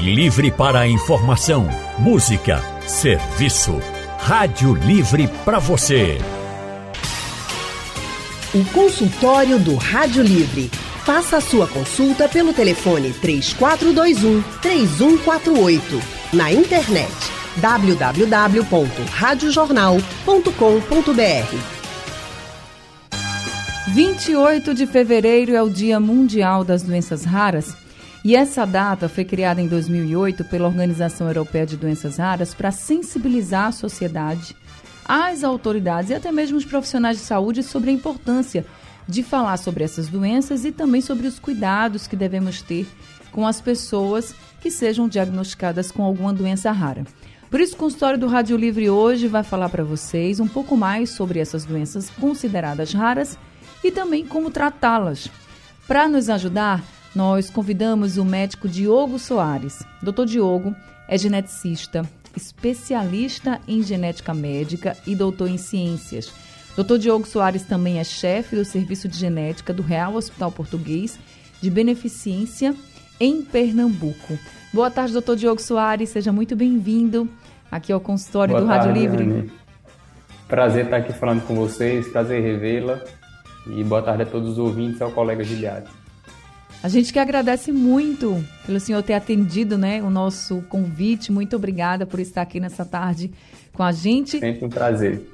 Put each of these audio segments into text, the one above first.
Livre para informação, música, serviço. Rádio Livre para você. O consultório do Rádio Livre. Faça a sua consulta pelo telefone 3421 3148. Na internet www.radiojornal.com.br. 28 de fevereiro é o Dia Mundial das Doenças Raras. E essa data foi criada em 2008 pela Organização Europeia de Doenças Raras para sensibilizar a sociedade, as autoridades e até mesmo os profissionais de saúde sobre a importância de falar sobre essas doenças e também sobre os cuidados que devemos ter com as pessoas que sejam diagnosticadas com alguma doença rara. Por isso, o consultório do Rádio Livre hoje vai falar para vocês um pouco mais sobre essas doenças consideradas raras e também como tratá-las. Para nos ajudar, nós convidamos o médico Diogo Soares. Doutor Diogo é geneticista, especialista em genética médica e doutor em ciências. Doutor Diogo Soares também é chefe do Serviço de Genética do Real Hospital Português de Beneficência em Pernambuco. Boa tarde, doutor Diogo Soares, seja muito bem-vindo aqui ao consultório Boa do tarde, Rádio Livre. Anne. Prazer estar aqui falando com vocês, prazer revê-la. E boa tarde a todos os ouvintes e ao colega Giliade. A gente que agradece muito pelo senhor ter atendido né, o nosso convite. Muito obrigada por estar aqui nessa tarde com a gente. Sempre um prazer.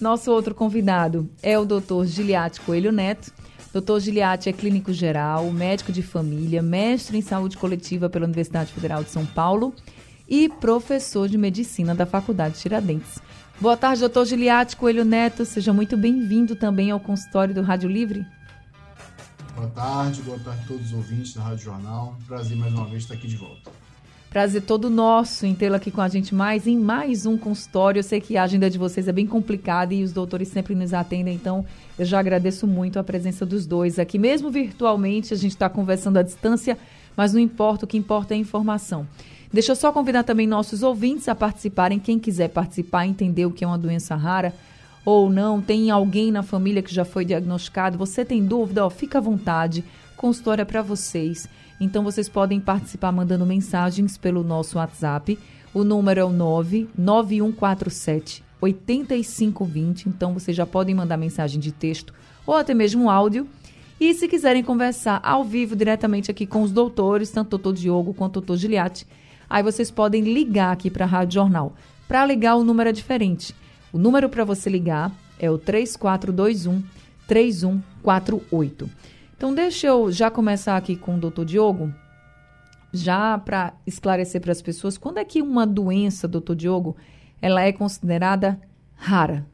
Nosso outro convidado é o doutor Giliate Coelho Neto. Doutor Giliate é clínico geral, médico de família, mestre em saúde coletiva pela Universidade Federal de São Paulo e professor de medicina da Faculdade Tiradentes. Boa tarde, doutor Giliate Coelho Neto. Seja muito bem-vindo também ao consultório do Rádio Livre. Boa tarde, boa tarde a todos os ouvintes da Rádio Jornal. Prazer mais uma vez estar aqui de volta. Prazer todo nosso em tê-lo aqui com a gente mais em mais um consultório. Eu sei que a agenda de vocês é bem complicada e os doutores sempre nos atendem, então eu já agradeço muito a presença dos dois aqui. Mesmo virtualmente, a gente está conversando à distância, mas não importa, o que importa é a informação. Deixa eu só convidar também nossos ouvintes a participarem. Quem quiser participar, entender o que é uma doença rara ou não, tem alguém na família que já foi diagnosticado, você tem dúvida, ó, fica à vontade. Consultório é para vocês. Então vocês podem participar mandando mensagens pelo nosso WhatsApp. O número é o 99147 8520. Então vocês já podem mandar mensagem de texto ou até mesmo áudio. E se quiserem conversar ao vivo diretamente aqui com os doutores, tanto o doutor Diogo quanto o doutor Giliati, aí vocês podem ligar aqui para a Rádio Jornal. Para ligar, o número é diferente. O número para você ligar é o 3421 3148. Então, deixa eu já começar aqui com o doutor Diogo, já para esclarecer para as pessoas, quando é que uma doença, doutor Diogo, ela é considerada rara?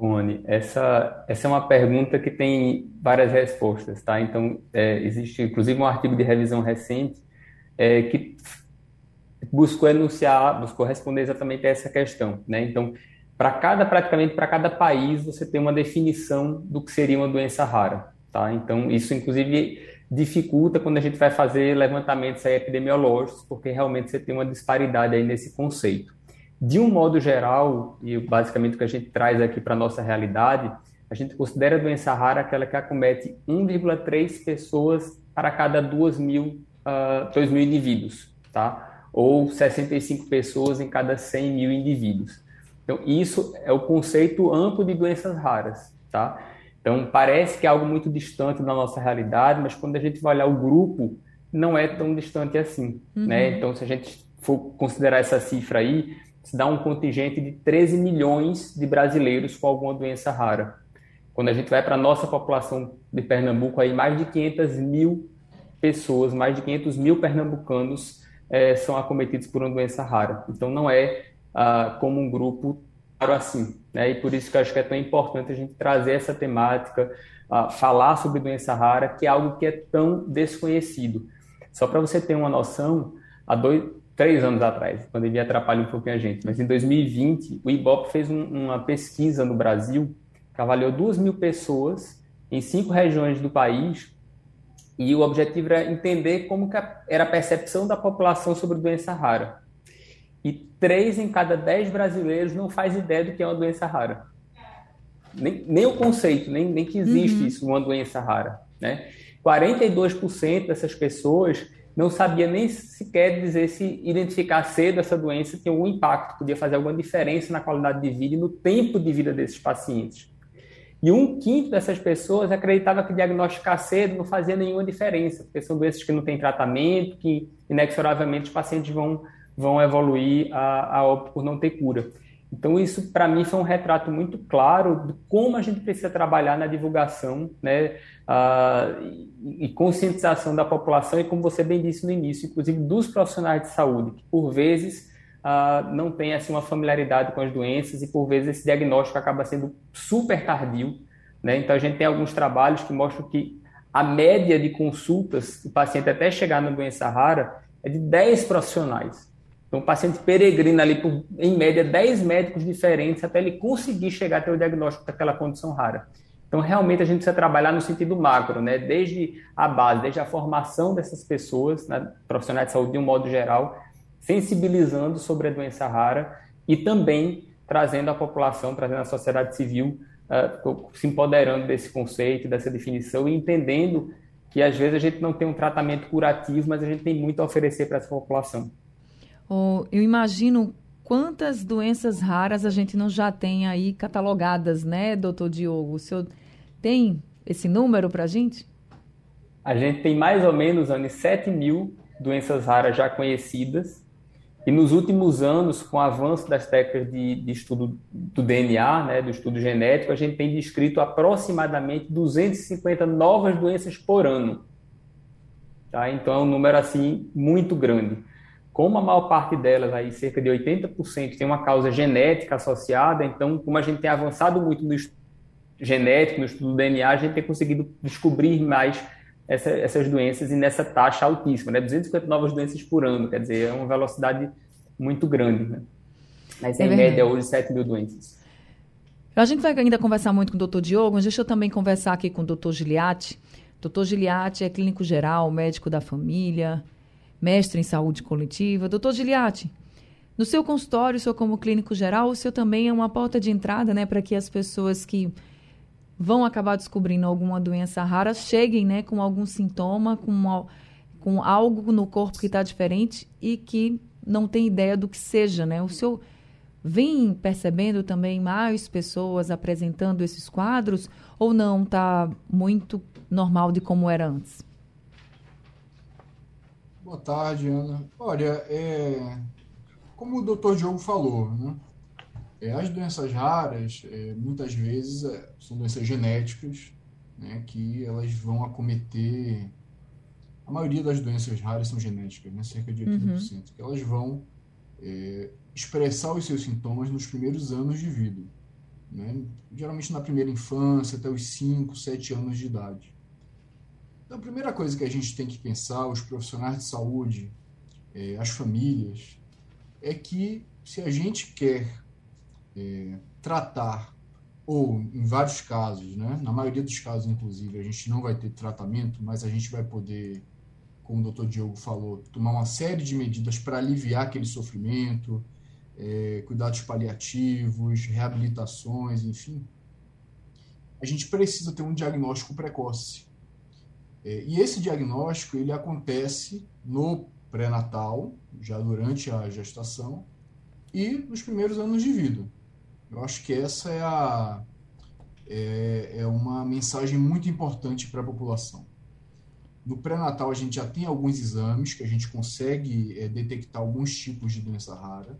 Anne, essa, essa é uma pergunta que tem várias respostas, tá? Então, é, existe inclusive um artigo de revisão recente é, que buscou enunciar, buscou responder exatamente a essa questão, né? Então, para cada praticamente para cada país você tem uma definição do que seria uma doença rara, tá? Então, isso inclusive dificulta quando a gente vai fazer levantamentos epidemiológicos, porque realmente você tem uma disparidade aí nesse conceito. De um modo geral, e basicamente o que a gente traz aqui para nossa realidade, a gente considera a doença rara aquela que acomete 1,3 pessoas para cada 2 mil, uh, 2 mil indivíduos, tá? Ou 65 pessoas em cada 100 mil indivíduos. Então, isso é o conceito amplo de doenças raras, tá? Então, parece que é algo muito distante da nossa realidade, mas quando a gente vai olhar o grupo, não é tão distante assim, uhum. né? Então, se a gente for considerar essa cifra aí, se dá um contingente de 13 milhões de brasileiros com alguma doença rara. Quando a gente vai para a nossa população de Pernambuco, aí mais de 500 mil pessoas, mais de 500 mil pernambucanos é, são acometidos por uma doença rara. Então, não é ah, como um grupo raro assim. Né? E por isso que eu acho que é tão importante a gente trazer essa temática, ah, falar sobre doença rara, que é algo que é tão desconhecido. Só para você ter uma noção, há dois, três anos atrás, quando ele atrapalha um pouquinho a gente, mas em 2020, o IBOP fez um, uma pesquisa no Brasil que avaliou duas mil pessoas em cinco regiões do país e o objetivo era entender como era a percepção da população sobre doença rara. E três em cada dez brasileiros não faz ideia do que é uma doença rara. Nem, nem o conceito, nem, nem que existe uhum. isso, uma doença rara. Né? 42% dessas pessoas não sabia nem sequer dizer se identificar cedo essa doença tinha algum impacto, podia fazer alguma diferença na qualidade de vida e no tempo de vida desses pacientes. E um quinto dessas pessoas acreditava que diagnosticar cedo não fazia nenhuma diferença, porque são doenças que não têm tratamento, que inexoravelmente os pacientes vão, vão evoluir a, a óbito por não ter cura. Então, isso, para mim, foi um retrato muito claro de como a gente precisa trabalhar na divulgação né, uh, e conscientização da população, e como você bem disse no início, inclusive dos profissionais de saúde, que por vezes uh, não têm assim, uma familiaridade com as doenças e por vezes esse diagnóstico acaba sendo super tardio. Né? Então, a gente tem alguns trabalhos que mostram que a média de consultas do paciente até chegar na doença rara é de 10 profissionais. Então, o paciente peregrina ali por, em média, 10 médicos diferentes até ele conseguir chegar até o diagnóstico daquela condição rara. Então, realmente, a gente precisa trabalhar no sentido macro, né? desde a base, desde a formação dessas pessoas, né? profissionais de saúde de um modo geral, sensibilizando sobre a doença rara e também trazendo a população, trazendo a sociedade civil, uh, se empoderando desse conceito, dessa definição e entendendo que às vezes a gente não tem um tratamento curativo, mas a gente tem muito a oferecer para essa população. Oh, eu imagino quantas doenças raras a gente não já tem aí catalogadas, né, doutor Diogo? O senhor tem esse número para a gente? A gente tem mais ou menos, Anne, 7 mil doenças raras já conhecidas. E nos últimos anos, com o avanço das técnicas de, de estudo do DNA, né, do estudo genético, a gente tem descrito aproximadamente 250 novas doenças por ano. Tá? Então é um número assim muito grande. Como a maior parte delas, aí, cerca de 80%, tem uma causa genética associada, então, como a gente tem avançado muito no estudo genético, no estudo do DNA, a gente tem conseguido descobrir mais essa, essas doenças e nessa taxa altíssima, né? 250 novas doenças por ano, quer dizer, é uma velocidade muito grande, né? Mas é em média hoje 7 mil doenças. A gente vai ainda conversar muito com o doutor Diogo, mas deixa eu também conversar aqui com o doutor Giliati. Doutor Giliati é clínico geral, médico da família, mestre em saúde coletiva. Doutor Giliati, no seu consultório, o senhor como clínico geral, o senhor também é uma porta de entrada né, para que as pessoas que vão acabar descobrindo alguma doença rara cheguem né, com algum sintoma, com, com algo no corpo que está diferente e que não tem ideia do que seja. Né? O senhor vem percebendo também mais pessoas apresentando esses quadros ou não está muito normal de como era antes? Boa tarde, Ana. Olha, é, como o doutor Diogo falou, né, é, as doenças raras, é, muitas vezes, é, são doenças genéticas, né, que elas vão acometer. A maioria das doenças raras são genéticas, né, cerca de 80%, uhum. que elas vão é, expressar os seus sintomas nos primeiros anos de vida. Né, geralmente na primeira infância, até os 5, 7 anos de idade. Então, a primeira coisa que a gente tem que pensar, os profissionais de saúde, é, as famílias, é que se a gente quer é, tratar, ou em vários casos, né, na maioria dos casos, inclusive, a gente não vai ter tratamento, mas a gente vai poder, como o doutor Diogo falou, tomar uma série de medidas para aliviar aquele sofrimento, é, cuidados paliativos, reabilitações, enfim. A gente precisa ter um diagnóstico precoce. É, e esse diagnóstico ele acontece no pré-natal, já durante a gestação, e nos primeiros anos de vida. Eu acho que essa é, a, é, é uma mensagem muito importante para a população. No pré-natal, a gente já tem alguns exames que a gente consegue é, detectar alguns tipos de doença rara.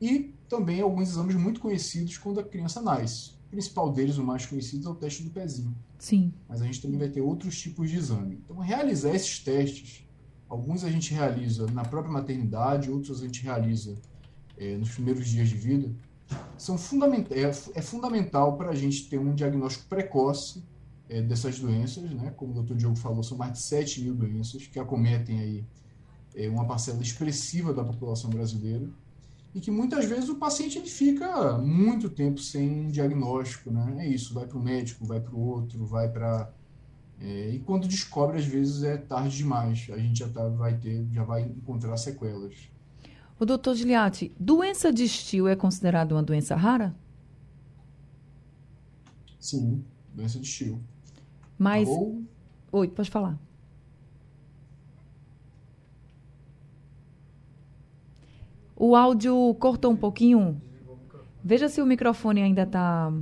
E também alguns exames muito conhecidos quando a criança nasce principal deles, o mais conhecido, é o teste do pezinho. Sim. Mas a gente também vai ter outros tipos de exame. Então, realizar esses testes, alguns a gente realiza na própria maternidade, outros a gente realiza é, nos primeiros dias de vida, são fundament é, é fundamental para a gente ter um diagnóstico precoce é, dessas doenças, né? Como o Dr. Diogo falou, são mais de 7 mil doenças que acometem aí é, uma parcela expressiva da população brasileira e que muitas vezes o paciente ele fica muito tempo sem diagnóstico, né? É isso, vai para o médico, vai para o outro, vai para é, e quando descobre às vezes é tarde demais, a gente já tá, vai ter, já vai encontrar sequelas. O doutor Giliati, doença de estio é considerada uma doença rara? Sim, doença de estio. Mas Ou... Oi, pode falar. O áudio cortou um pouquinho. Veja se o microfone ainda está.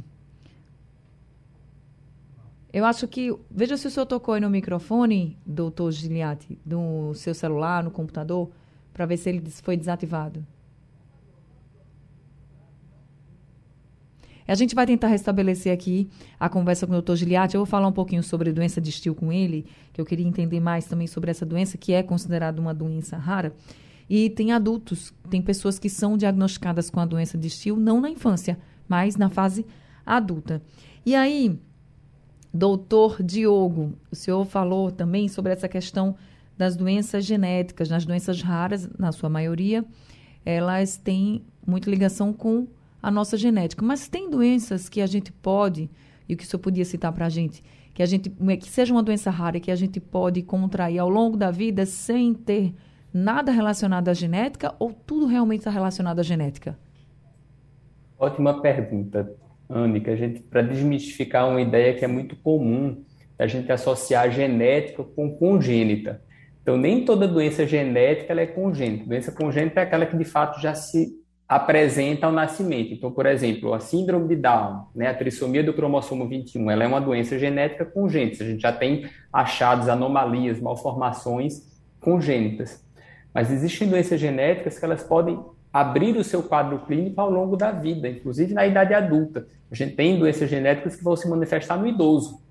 Eu acho que. Veja se o senhor tocou aí no microfone, doutor Giliati, no seu celular, no computador, para ver se ele foi desativado. A gente vai tentar restabelecer aqui a conversa com o doutor Giliati. Eu vou falar um pouquinho sobre doença de Still com ele, que eu queria entender mais também sobre essa doença, que é considerada uma doença rara. E tem adultos, tem pessoas que são diagnosticadas com a doença de Still, não na infância, mas na fase adulta. E aí, doutor Diogo, o senhor falou também sobre essa questão das doenças genéticas, nas doenças raras, na sua maioria, elas têm muita ligação com a nossa genética. Mas tem doenças que a gente pode, e o que o senhor podia citar para a gente, que a gente que seja uma doença rara que a gente pode contrair ao longo da vida sem ter nada relacionado à genética ou tudo realmente está relacionado à genética? Ótima pergunta, que a gente para desmistificar uma ideia que é muito comum a gente associar a genética com congênita. Então, nem toda doença genética é congênita. Doença congênita é aquela que de fato já se apresenta ao nascimento. Então, por exemplo, a síndrome de Down, né, a trissomia do cromossomo 21, ela é uma doença genética congênita. A gente já tem achados, anomalias, malformações congênitas. Mas existem doenças genéticas que elas podem abrir o seu quadro clínico ao longo da vida, inclusive na idade adulta. A gente tem doenças genéticas que vão se manifestar no idoso.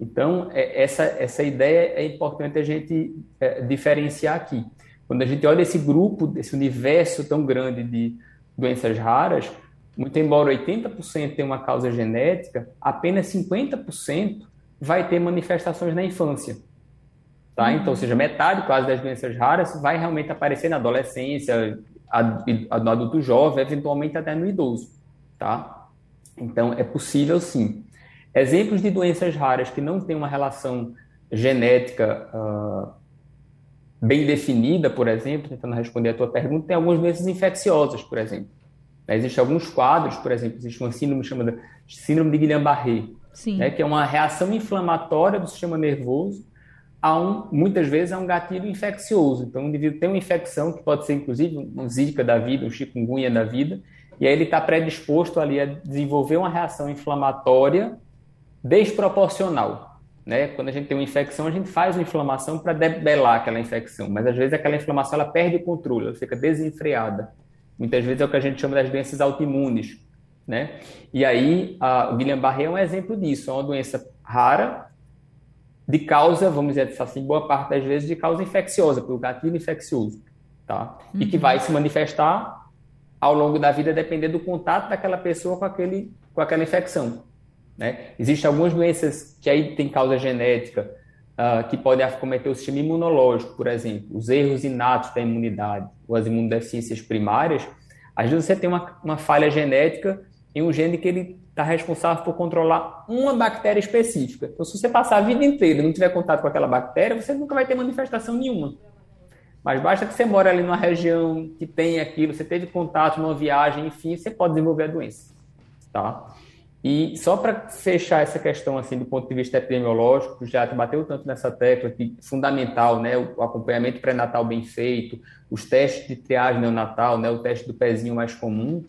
Então, é, essa, essa ideia é importante a gente é, diferenciar aqui. Quando a gente olha esse grupo, esse universo tão grande de doenças raras, muito embora 80% tenha uma causa genética, apenas 50% vai ter manifestações na infância. Tá? Uhum. Então, ou seja, metade quase das doenças raras vai realmente aparecer na adolescência, no adulto jovem, eventualmente até no idoso. Tá? Então, é possível sim. Exemplos de doenças raras que não têm uma relação genética uh, bem definida, por exemplo, tentando responder a tua pergunta, tem algumas doenças infecciosas, por exemplo. Né, existem alguns quadros, por exemplo, existe uma síndrome chamada síndrome de Guillain-Barré, né, que é uma reação inflamatória do sistema nervoso a um, muitas vezes a um gatilho infeccioso. Então, o indivíduo tem uma infecção, que pode ser inclusive um zika da vida, um chikungunya da vida, e aí ele está predisposto ali a desenvolver uma reação inflamatória desproporcional. Né? Quando a gente tem uma infecção, a gente faz uma inflamação para debelar aquela infecção, mas às vezes aquela inflamação ela perde o controle, ela fica desenfreada. Muitas vezes é o que a gente chama das doenças autoimunes. Né? E aí, a, o Guillain-Barré é um exemplo disso, é uma doença rara, de causa, vamos dizer assim, boa parte das vezes de causa infecciosa, pelo gatilho infeccioso, tá? Uhum. E que vai se manifestar ao longo da vida, dependendo do contato daquela pessoa com, aquele, com aquela infecção. Né? Existem algumas doenças que aí tem causa genética, uh, que podem acometer o sistema imunológico, por exemplo, os erros inatos da imunidade, ou as imunodeficiências primárias. Às vezes você tem uma, uma falha genética em um gene que ele está responsável por controlar uma bactéria específica. Então, se você passar a vida inteira e não tiver contato com aquela bactéria, você nunca vai ter manifestação nenhuma. Mas basta que você mora ali numa região que tem aquilo, você teve contato numa viagem, enfim, você pode desenvolver a doença. Tá? E só para fechar essa questão assim do ponto de vista epidemiológico, já te bateu tanto nessa tecla que fundamental, né, o acompanhamento pré-natal bem feito, os testes de triagem neonatal, né, o teste do pezinho mais comum,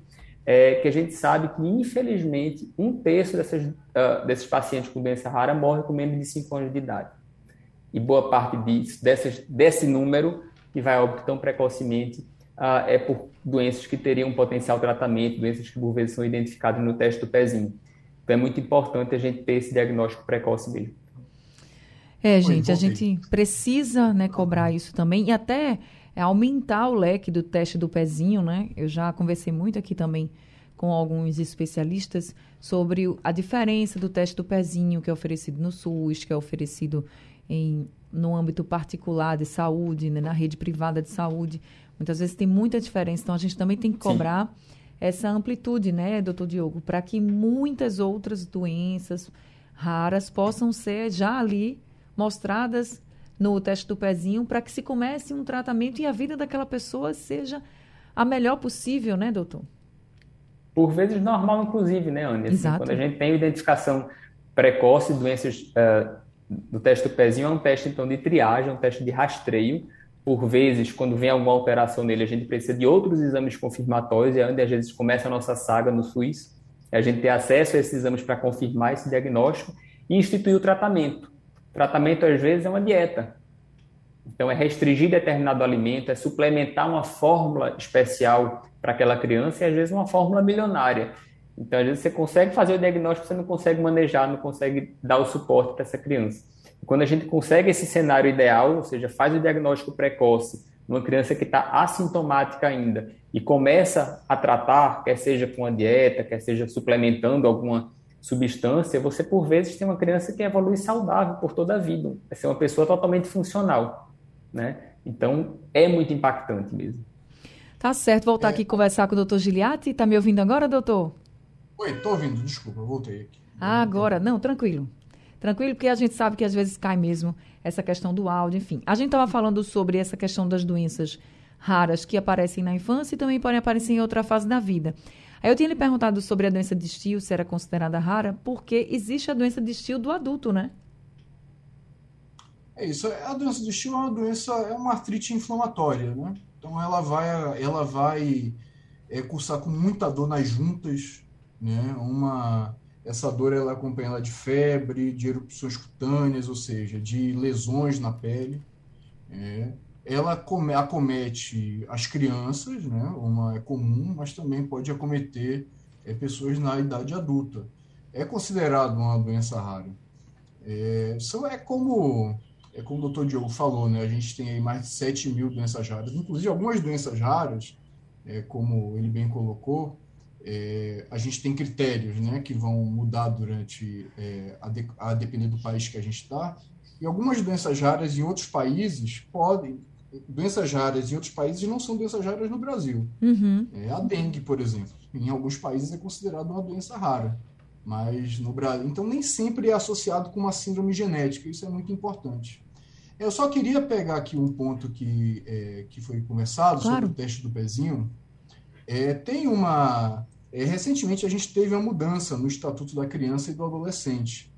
é que a gente sabe que infelizmente um terço dessas, uh, desses pacientes com doença rara morre com menos de 5 anos de idade. E boa parte disso, dessas, desse número que vai óbito tão precocemente uh, é por doenças que teriam potencial tratamento, doenças que por vezes são identificadas no teste do pezinho. Então é muito importante a gente ter esse diagnóstico precoce mesmo. É, gente, a gente precisa né, cobrar isso também e até aumentar o leque do teste do pezinho, né? Eu já conversei muito aqui também com alguns especialistas sobre a diferença do teste do pezinho que é oferecido no SUS, que é oferecido em, no âmbito particular de saúde, né, na rede privada de saúde. Muitas vezes tem muita diferença, então a gente também tem que cobrar Sim. Essa amplitude, né, doutor Diogo, para que muitas outras doenças raras possam ser já ali mostradas no teste do pezinho para que se comece um tratamento e a vida daquela pessoa seja a melhor possível, né, doutor? Por vezes normal, inclusive, né, Anne? Assim, Exato. Quando a gente tem identificação precoce de doenças uh, do teste do pezinho é um teste então de triagem, um teste de rastreio. Por vezes, quando vem alguma alteração nele, a gente precisa de outros exames confirmatórios e é onde às vezes começa a nossa saga no SUS. A gente ter acesso a esses exames para confirmar esse diagnóstico e instituir o tratamento. O tratamento às vezes é uma dieta. Então é restringir determinado alimento, é suplementar uma fórmula especial para aquela criança e às vezes uma fórmula milionária. Então, às vezes, você consegue fazer o diagnóstico, você não consegue manejar, não consegue dar o suporte para essa criança. Quando a gente consegue esse cenário ideal, ou seja, faz o diagnóstico precoce numa criança que está assintomática ainda e começa a tratar, quer seja com a dieta, quer seja suplementando alguma substância, você por vezes tem uma criança que evolui saudável por toda a vida, vai ser uma pessoa totalmente funcional, né? Então é muito impactante mesmo. Tá certo, voltar é. aqui conversar com o doutor Giliati. Tá me ouvindo agora, doutor? Oi, tô ouvindo, desculpa, eu voltei aqui. Ah, agora, não, tranquilo. Tranquilo, porque a gente sabe que às vezes cai mesmo essa questão do áudio, enfim. A gente estava falando sobre essa questão das doenças raras que aparecem na infância e também podem aparecer em outra fase da vida. Aí eu tinha lhe perguntado sobre a doença de estio, se era considerada rara, porque existe a doença de estio do adulto, né? É isso. A doença de estio é uma doença, é uma artrite inflamatória, né? Então ela vai, ela vai é, cursar com muita dor nas juntas, né? Uma essa dor ela é acompanhada de febre, de erupções cutâneas, ou seja, de lesões na pele. É. Ela acomete as crianças, né? Uma é comum, mas também pode acometer é, pessoas na idade adulta. É considerado uma doença rara. É, só é como é como o doutor Diogo falou, né? A gente tem aí mais de 7 mil doenças raras. Inclusive, algumas doenças raras, é, como ele bem colocou, é, a gente tem critérios né, que vão mudar durante é, a, de, a, depender do país que a gente está. E algumas doenças raras em outros países podem. Doenças raras em outros países não são doenças raras no Brasil. Uhum. É, a dengue, por exemplo, em alguns países é considerada uma doença rara. Mas no Brasil. Então, nem sempre é associado com uma síndrome genética. Isso é muito importante. Eu só queria pegar aqui um ponto que, é, que foi conversado claro. sobre o teste do pezinho. É, tem uma. É, recentemente a gente teve uma mudança no Estatuto da Criança e do Adolescente,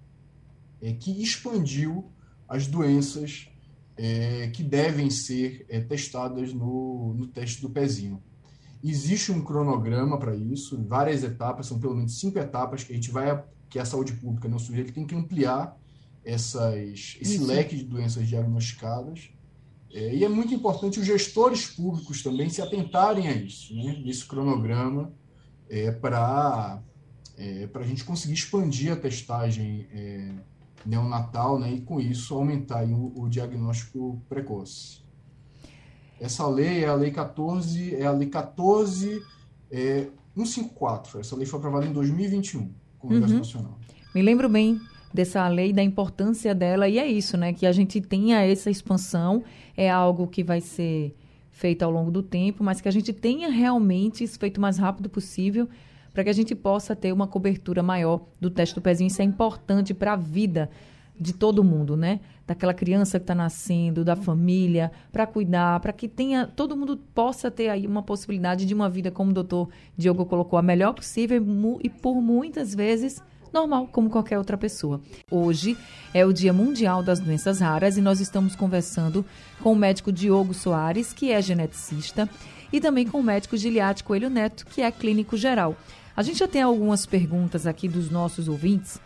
é, que expandiu as doenças é, que devem ser é, testadas no, no teste do pezinho. Existe um cronograma para isso, várias etapas, são pelo menos cinco etapas que a gente vai, que a saúde pública, no sujeito, tem que ampliar essas, esse leque de doenças diagnosticadas. É, e é muito importante os gestores públicos também se atentarem a isso, né, nesse cronograma, é, para é, a gente conseguir expandir a testagem é, neonatal né, e, com isso, aumentar o, o, diagnóstico precoce. Essa lei é a Lei 14, é a Lei 14 é, 154. Essa lei foi aprovada em 2021, Congresso uhum. Nacional. Me lembro bem dessa lei, da importância dela, e é isso, né? Que a gente tenha essa expansão, é algo que vai ser feito ao longo do tempo, mas que a gente tenha realmente isso feito o mais rápido possível, para que a gente possa ter uma cobertura maior do teste do pezinho. Isso é importante para a vida de todo mundo, né? Daquela criança que está nascendo, da família, para cuidar, para que tenha todo mundo possa ter aí uma possibilidade de uma vida, como o doutor Diogo colocou, a melhor possível e por muitas vezes normal como qualquer outra pessoa. Hoje é o Dia Mundial das Doenças Raras e nós estamos conversando com o médico Diogo Soares, que é geneticista, e também com o médico Giliate Coelho Neto, que é clínico geral. A gente já tem algumas perguntas aqui dos nossos ouvintes.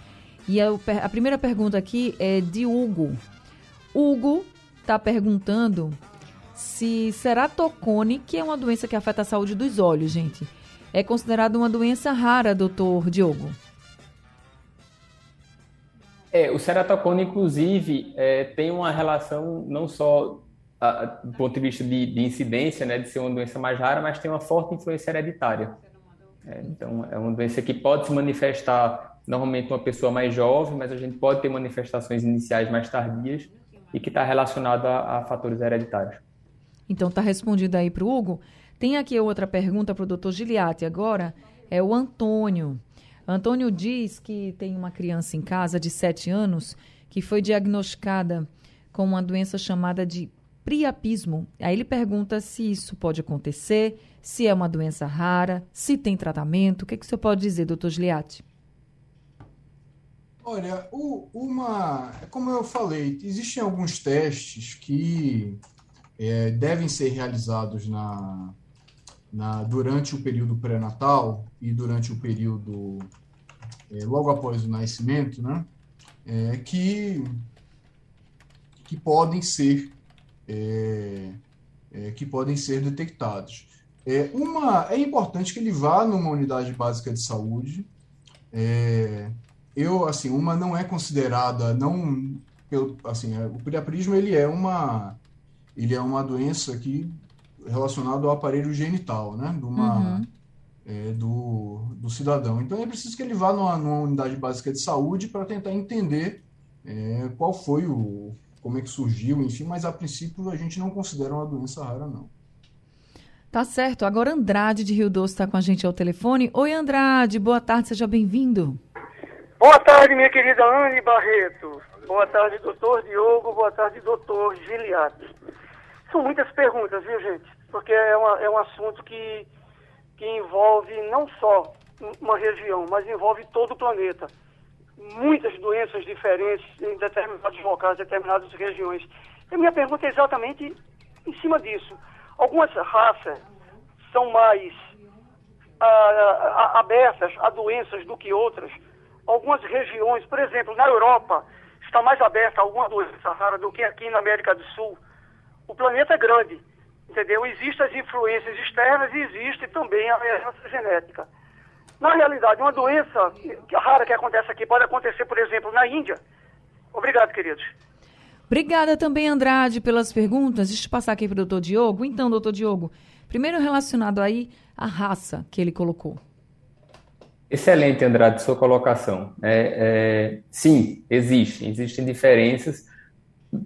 E a, a primeira pergunta aqui é de Hugo. Hugo está perguntando se ceratocone, que é uma doença que afeta a saúde dos olhos, gente, é considerada uma doença rara, doutor Diogo. É, o ceratocone, inclusive, é, tem uma relação não só a, do ponto de vista de, de, incidência, né, de ser uma doença mais rara, mas tem uma forte influência hereditária. É, então, é uma doença que pode se manifestar normalmente uma pessoa mais jovem, mas a gente pode ter manifestações iniciais mais tardias e que está relacionada a, a, fatores hereditários. Então, está respondido aí para o Hugo. Tem aqui outra pergunta para o doutor Giliati agora, é o Antônio. Antônio diz que tem uma criança em casa de 7 anos que foi diagnosticada com uma doença chamada de priapismo. Aí ele pergunta se isso pode acontecer, se é uma doença rara, se tem tratamento. O que, que o senhor pode dizer, doutor Gigliati? Olha, o, uma, como eu falei, existem alguns testes que é, devem ser realizados na, na, durante o período pré-natal e durante o período é, logo após o nascimento, né? É, que, que podem ser é, é, que podem ser detectados. É, uma, é importante que ele vá numa unidade básica de saúde. É, eu, assim, uma não é considerada, não, assim, é, o priapismo ele é uma, ele é uma doença que relacionada ao aparelho genital, né, de uma, uhum. é, do, do cidadão. Então é preciso que ele vá numa, numa unidade básica de saúde para tentar entender é, qual foi o, como é que surgiu, enfim, mas a princípio a gente não considera uma doença rara, não. Tá certo. Agora Andrade de Rio Doce está com a gente ao telefone. Oi, Andrade, boa tarde, seja bem-vindo. Boa tarde, minha querida Anne Barreto. Boa tarde, doutor Diogo. Boa tarde, doutor Giliato. São muitas perguntas, viu, gente? Porque é, uma, é um assunto que, que envolve não só uma região, mas envolve todo o planeta. Muitas doenças diferentes em determinados locais, determinadas regiões. E a minha pergunta é exatamente em cima disso. Algumas raças são mais ah, abertas a doenças do que outras algumas regiões, por exemplo, na Europa, está mais aberta a alguma doença rara do que aqui na América do Sul. O planeta é grande, entendeu? Existem as influências externas e existe também a herança genética. Na realidade, uma doença rara que acontece aqui pode acontecer, por exemplo, na Índia. Obrigado, queridos. Obrigada também, Andrade, pelas perguntas. Deixa eu passar aqui para o doutor Diogo. Então, doutor Diogo, primeiro relacionado aí à raça que ele colocou. Excelente, Andrade, sua colocação. É, é, sim, existem, existem diferenças.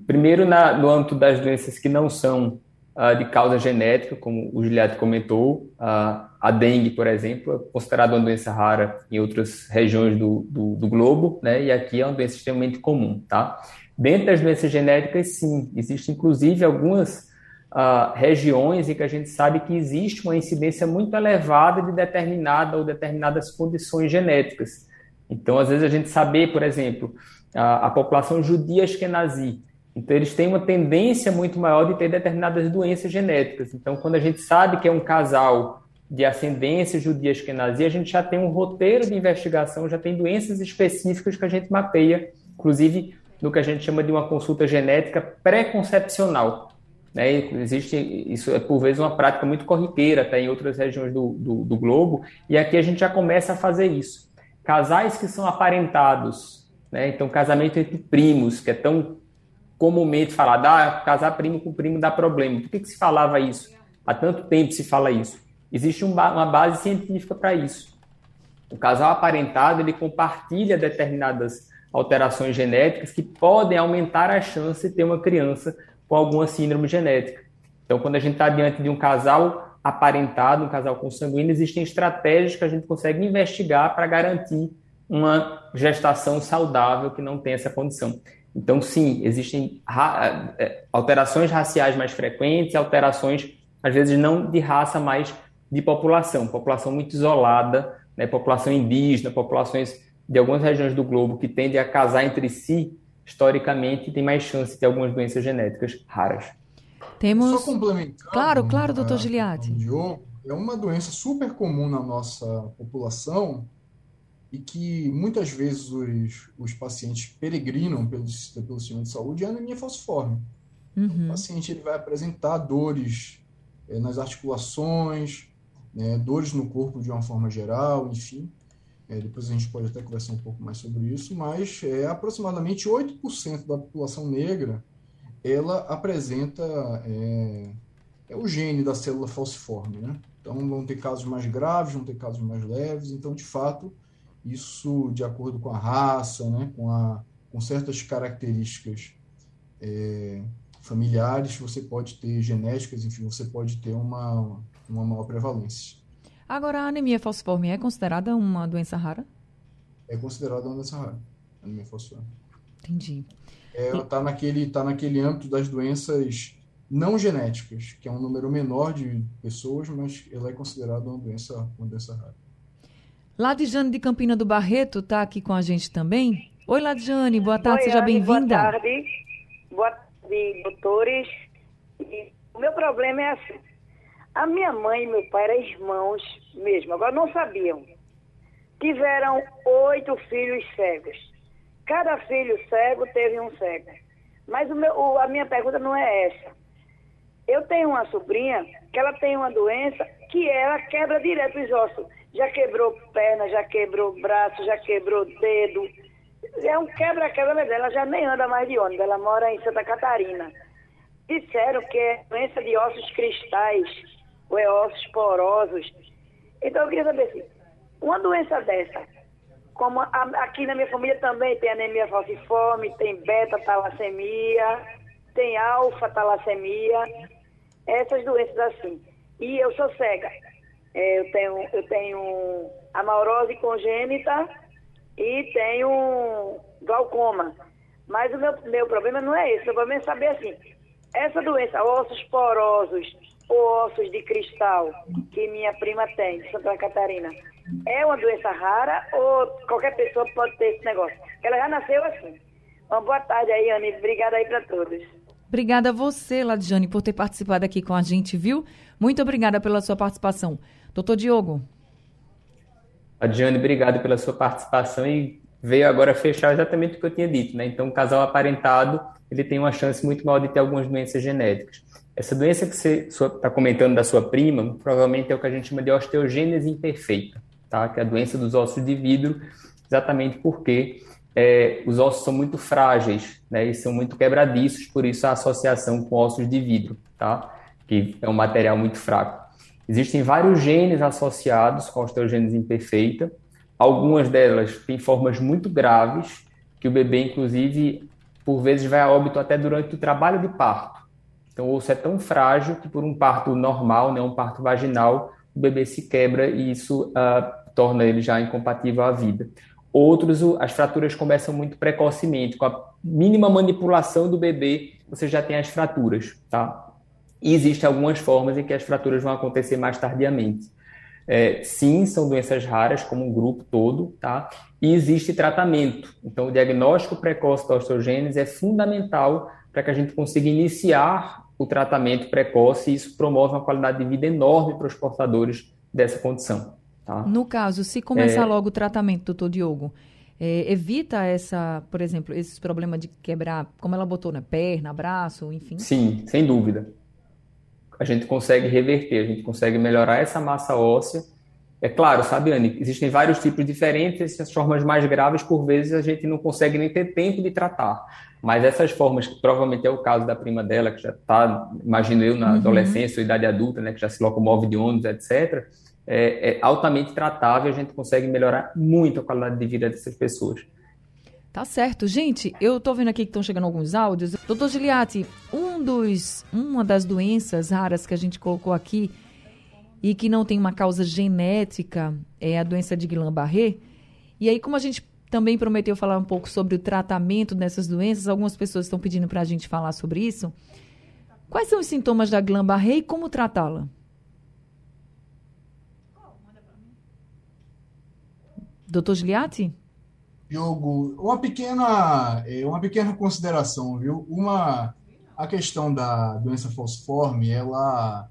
Primeiro, na, no âmbito das doenças que não são ah, de causa genética, como o Giliad comentou, ah, a dengue, por exemplo, é considerada uma doença rara em outras regiões do, do, do, globo, né? E aqui é uma doença extremamente comum, tá? Dentro das doenças genéticas, sim, existem inclusive algumas uh, regiões em que a gente sabe que existe uma incidência muito elevada de determinada ou determinadas condições genéticas. Então, às vezes, a gente saber, por exemplo, a, a população judia eskenazi, então eles têm uma tendência muito maior de ter determinadas doenças genéticas. Então, quando a gente sabe que é um casal de ascendência judia eskenazi, a gente já tem um roteiro de investigação, já tem doenças específicas que a gente mapeia, inclusive no que a gente chama de uma consulta genética pré-concepcional. Né? Existe isso é por vezes uma prática muito corriqueira até em outras regiões do, do, do, globo, e aqui a gente já começa a fazer isso. Casais que são aparentados, né? então casamento entre primos, que é tão comumente falado, ah, casar primo com primo dá problema. Por que, que se falava isso? Há tanto tempo se fala isso. Existe um, uma base científica para isso. O casal aparentado ele compartilha determinadas alterações genéticas que podem aumentar a chance de ter uma criança com alguma síndrome genética. Então, quando a gente está diante de um casal aparentado, um casal consanguíneo, existem estratégias que a gente consegue investigar para garantir uma gestação saudável que não tem essa condição. Então, sim, existem ra é, alterações raciais mais frequentes, alterações, às vezes, não de raça, mas de população. População muito isolada, né? população indígena, populações de algumas regiões do globo que tendem a casar entre si historicamente tem mais chance de ter algumas doenças genéticas raras. Temos. Só complementar. Claro, claro, doutor Giliati. É uma doença super comum na nossa população e que muitas vezes os, os pacientes peregrinam pelo, pelo sistema de saúde é a anemia falciforme. Uhum. O paciente ele vai apresentar dores é, nas articulações, né, dores no corpo de uma forma geral, enfim. É, depois a gente pode até conversar um pouco mais sobre isso, mas é, aproximadamente 8% da população negra ela apresenta é, é, o gene da célula falciforme, né? Então vão ter casos mais graves, vão ter casos mais leves. Então, de fato, isso de acordo com a raça, né, com, a, com certas características é, familiares, você pode ter genéticas, enfim, você pode ter uma, uma maior prevalência. Agora, a anemia falciforme é considerada uma doença rara? É considerada uma doença rara, anemia falciforme. Entendi. É, ela está naquele, tá naquele âmbito das doenças não genéticas, que é um número menor de pessoas, mas ela é considerada uma doença, uma doença rara. Ladijane de Campina do Barreto está aqui com a gente também. Oi, Ladiane, boa tarde, Oi, seja bem-vinda. Boa tarde, boa tarde, doutores. o meu problema é assim, a minha mãe e meu pai eram irmãos mesmo, agora não sabiam. Tiveram oito filhos cegos. Cada filho cego teve um cego. Mas o meu, o, a minha pergunta não é essa. Eu tenho uma sobrinha que ela tem uma doença que ela quebra direto os ossos. Já quebrou perna, já quebrou braço, já quebrou dedo. É um quebra-quebra dela. Ela já nem anda mais de ônibus. Ela mora em Santa Catarina. Disseram que é doença de ossos cristais, ou é ossos porosos. Então eu queria saber assim, uma doença dessa, como a, aqui na minha família também tem anemia falciforme, tem beta-talassemia, tem alfa-talassemia, essas doenças assim. E eu sou cega. É, eu tenho, eu tenho amaurose congênita e tenho glaucoma. Mas o meu, meu problema não é esse. O problema é saber assim, essa doença, ossos porosos ou ossos de cristal, que minha prima tem, de Santa Catarina, é uma doença rara ou qualquer pessoa pode ter esse negócio? Ela já nasceu assim. Uma boa tarde aí, Anne. Obrigada aí para todos. Obrigada a você, Ladiane, por ter participado aqui com a gente, viu? Muito obrigada pela sua participação. Doutor Diogo. Ladiane, obrigado pela sua participação e veio agora fechar exatamente o que eu tinha dito, né? Então, o casal aparentado, ele tem uma chance muito maior de ter algumas doenças genéticas. Essa doença que você está comentando da sua prima, provavelmente é o que a gente chama de osteogênese imperfeita, tá? Que é a doença dos ossos de vidro, exatamente porque é, os ossos são muito frágeis, né, e são muito quebradiços, por isso a associação com ossos de vidro, tá? Que é um material muito fraco. Existem vários genes associados com a osteogênese imperfeita. Algumas delas têm formas muito graves, que o bebê, inclusive, por vezes vai a óbito até durante o trabalho de parto. Então, o osso é tão frágil que, por um parto normal, né, um parto vaginal, o bebê se quebra e isso uh, torna ele já incompatível à vida. Outros, as fraturas começam muito precocemente, com a mínima manipulação do bebê, você já tem as fraturas, tá? E existem algumas formas em que as fraturas vão acontecer mais tardiamente. É, sim, são doenças raras, como um grupo todo, tá? E existe tratamento. Então, o diagnóstico precoce da osteogênese é fundamental para que a gente consiga iniciar o tratamento precoce e isso promove uma qualidade de vida enorme para os portadores dessa condição. Tá? No caso, se começar é... logo o tratamento, doutor Diogo, é, evita essa, por exemplo, esses problemas de quebrar, como ela botou, né? Perna, braço, enfim? Sim, sem dúvida. A gente consegue reverter, a gente consegue melhorar essa massa óssea. É claro, sabe, Anne, existem vários tipos diferentes, essas formas mais graves, por vezes, a gente não consegue nem ter tempo de tratar. Mas essas formas, que provavelmente é o caso da prima dela, que já está, imagino eu, na uhum. adolescência ou idade adulta, né, que já se locomove de ônibus, etc., é, é altamente tratável, a gente consegue melhorar muito a qualidade de vida dessas pessoas. Tá certo. Gente, eu tô vendo aqui que estão chegando alguns áudios. Doutor Giliati, um dos, uma das doenças raras que a gente colocou aqui e que não tem uma causa genética é a doença de Guillain-Barré. E aí, como a gente também prometeu falar um pouco sobre o tratamento dessas doenças, algumas pessoas estão pedindo para a gente falar sobre isso. Quais são os sintomas da Guillain-Barré e como tratá-la? Doutor Gigliati? Diogo, uma pequena, é, uma pequena consideração, viu? Uma, a questão da doença falciforme, ela,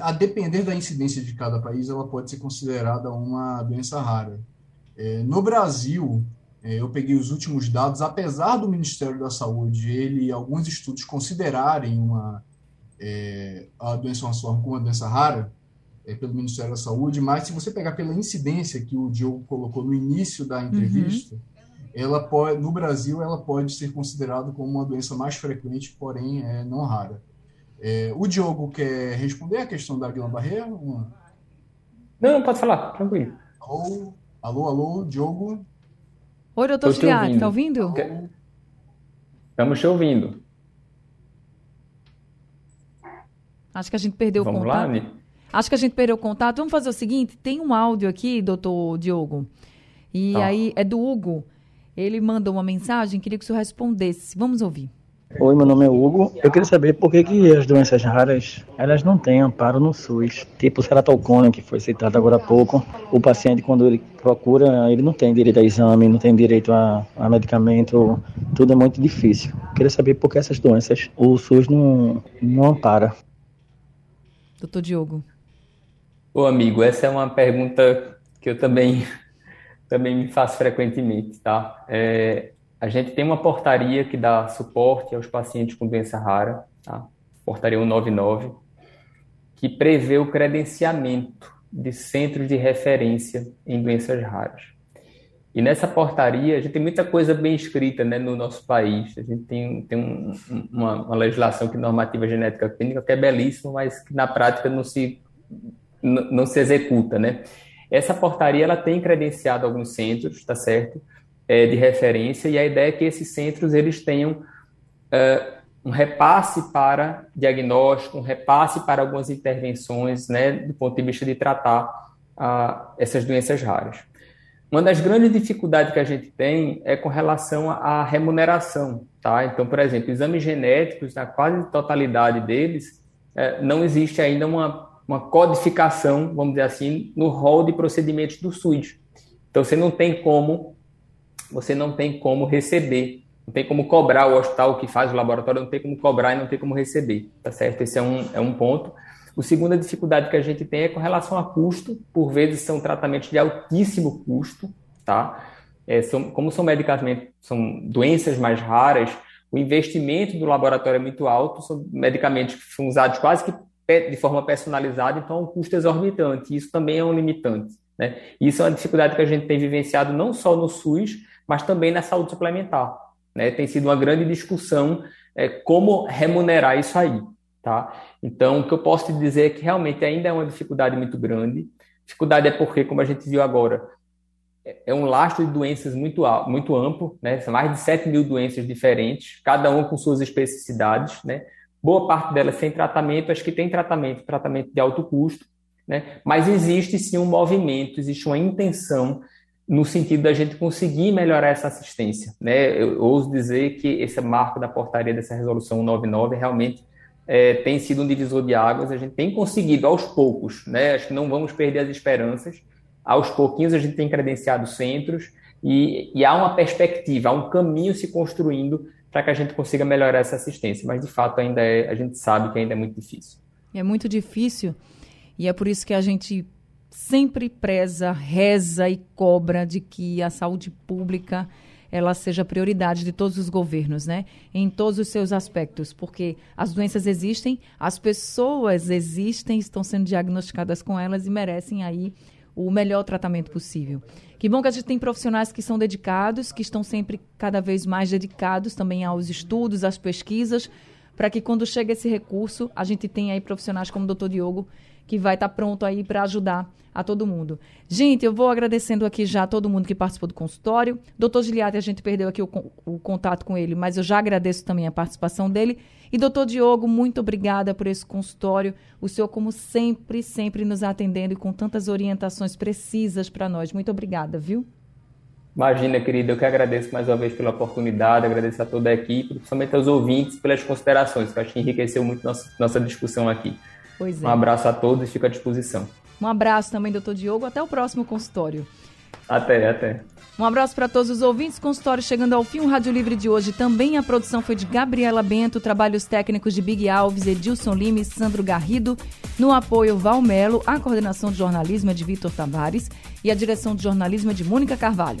a depender da incidência de cada país, ela pode ser considerada uma doença rara. É, no Brasil, é, eu peguei os últimos dados, apesar do Ministério da Saúde, ele, alguns estudos considerarem uma, é, a doença falciforme como uma doença rara, é, pelo Ministério da Saúde, mas se você pegar pela incidência que o Diogo colocou no início da entrevista, uhum. ela pode, no Brasil ela pode ser considerada como uma doença mais frequente, porém é não rara. É, o Diogo quer responder a questão da Guillain-Barré? Uma... Não, pode falar, tranquilo. Alô, alô, alô, Diogo? Oi, doutor Giliard, tá ouvindo? Estamos te ouvindo. Acho que a gente perdeu Vamos o contato. Vamos lá, Acho que a gente perdeu o contato. Vamos fazer o seguinte: tem um áudio aqui, doutor Diogo. E tá. aí é do Hugo. Ele mandou uma mensagem, queria que o senhor respondesse. Vamos ouvir. Oi, meu nome é Hugo. Eu queria saber por que, que as doenças raras elas não têm amparo no SUS. Tipo o ceratocone, que foi citado agora há pouco. O paciente, quando ele procura, ele não tem direito a exame, não tem direito a, a medicamento. Tudo é muito difícil. Eu queria saber por que essas doenças o SUS não, não ampara. Doutor Diogo. Ô, amigo, essa é uma pergunta que eu também, também me faço frequentemente, tá? É, a gente tem uma portaria que dá suporte aos pacientes com doença rara, tá? portaria 199, que prevê o credenciamento de centros de referência em doenças raras. E nessa portaria, a gente tem muita coisa bem escrita né, no nosso país. A gente tem, tem um, uma, uma, legislação que normativa genética clínica que é belíssima, mas que na prática não se, não se executa. Né? Essa portaria ela tem credenciado alguns centros, tá certo? é, de referência e a ideia é que esses centros eles tenham é, um repasse para diagnóstico, um repasse para algumas intervenções, né, do ponto de vista de tratar a, essas doenças raras. Uma das grandes dificuldades que a gente tem é com relação à remuneração, tá? Então, por exemplo, exames genéticos, na quase totalidade deles, é, não existe ainda uma, uma codificação, vamos dizer assim, no rol de procedimentos do SUS. Então, você não tem como você não tem como receber, não tem como cobrar o hospital que faz o laboratório, não tem como cobrar e não tem como receber, tá certo? Esse é um, é um ponto. O segunda dificuldade que a gente tem é com relação a custo, por vezes são tratamentos de altíssimo custo, tá? É, são, como são medicamentos, são doenças mais raras, o investimento do laboratório é muito alto, são medicamentos que são usados quase que de forma personalizada, então é um custo exorbitante, isso também é um limitante. Né? Isso é uma dificuldade que a gente tem vivenciado não só no SUS, mas também na saúde suplementar. Né? Tem sido uma grande discussão é, como remunerar isso aí. Tá? Então, o que eu posso te dizer é que realmente ainda é uma dificuldade muito grande. Dificuldade é porque, como a gente viu agora, é, é um lastro de doenças muito, muito amplo, né? São mais de 7 mil doenças diferentes, cada uma com suas especificidades, né? Boa parte delas sem tratamento, acho que tem tratamento, tratamento de alto custo, né? Mas existe sim um movimento, existe uma intenção no sentido da gente conseguir melhorar essa assistência. Né? Eu ouso dizer que esse marco da portaria dessa resolução 199 realmente é, tem sido um divisor de águas, a gente tem conseguido aos poucos, né? acho que não vamos perder as esperanças, aos pouquinhos a gente tem credenciado centros e, e há uma perspectiva, há um caminho se construindo para que a gente consiga melhorar essa assistência, mas de fato ainda é, a gente sabe que ainda é muito difícil. É muito difícil e é por isso que a gente sempre preza, reza e cobra de que a saúde pública ela seja prioridade de todos os governos, né? Em todos os seus aspectos, porque as doenças existem, as pessoas existem, estão sendo diagnosticadas com elas e merecem aí o melhor tratamento possível. Que bom que a gente tem profissionais que são dedicados, que estão sempre cada vez mais dedicados também aos estudos, às pesquisas, para que quando chega esse recurso, a gente tenha aí profissionais como o doutor Diogo, que vai estar tá pronto aí para ajudar a todo mundo. Gente, eu vou agradecendo aqui já a todo mundo que participou do consultório. Doutor Giliati, a gente perdeu aqui o, o, contato com ele, mas eu já agradeço também a participação dele. E doutor Diogo, muito obrigada por esse consultório. O senhor, como sempre, sempre nos atendendo e com tantas orientações precisas para nós. Muito obrigada, viu? Imagina, querida, eu que agradeço mais uma vez pela oportunidade, agradeço a toda a equipe, principalmente aos ouvintes pelas considerações, que eu acho que enriqueceu muito nossa, nossa discussão aqui. Pois é. Um abraço a todos e fico à disposição. Um abraço também, doutor Diogo. Até o próximo consultório. Até, até. Um abraço para todos os ouvintes. Consultório chegando ao fim. O Rádio Livre de hoje também a produção foi de Gabriela Bento, trabalhos técnicos de Big Alves, Edilson Lima e Sandro Garrido. No apoio, Valmelo. A coordenação de jornalismo é de Vitor Tavares e a direção de jornalismo é de Mônica Carvalho.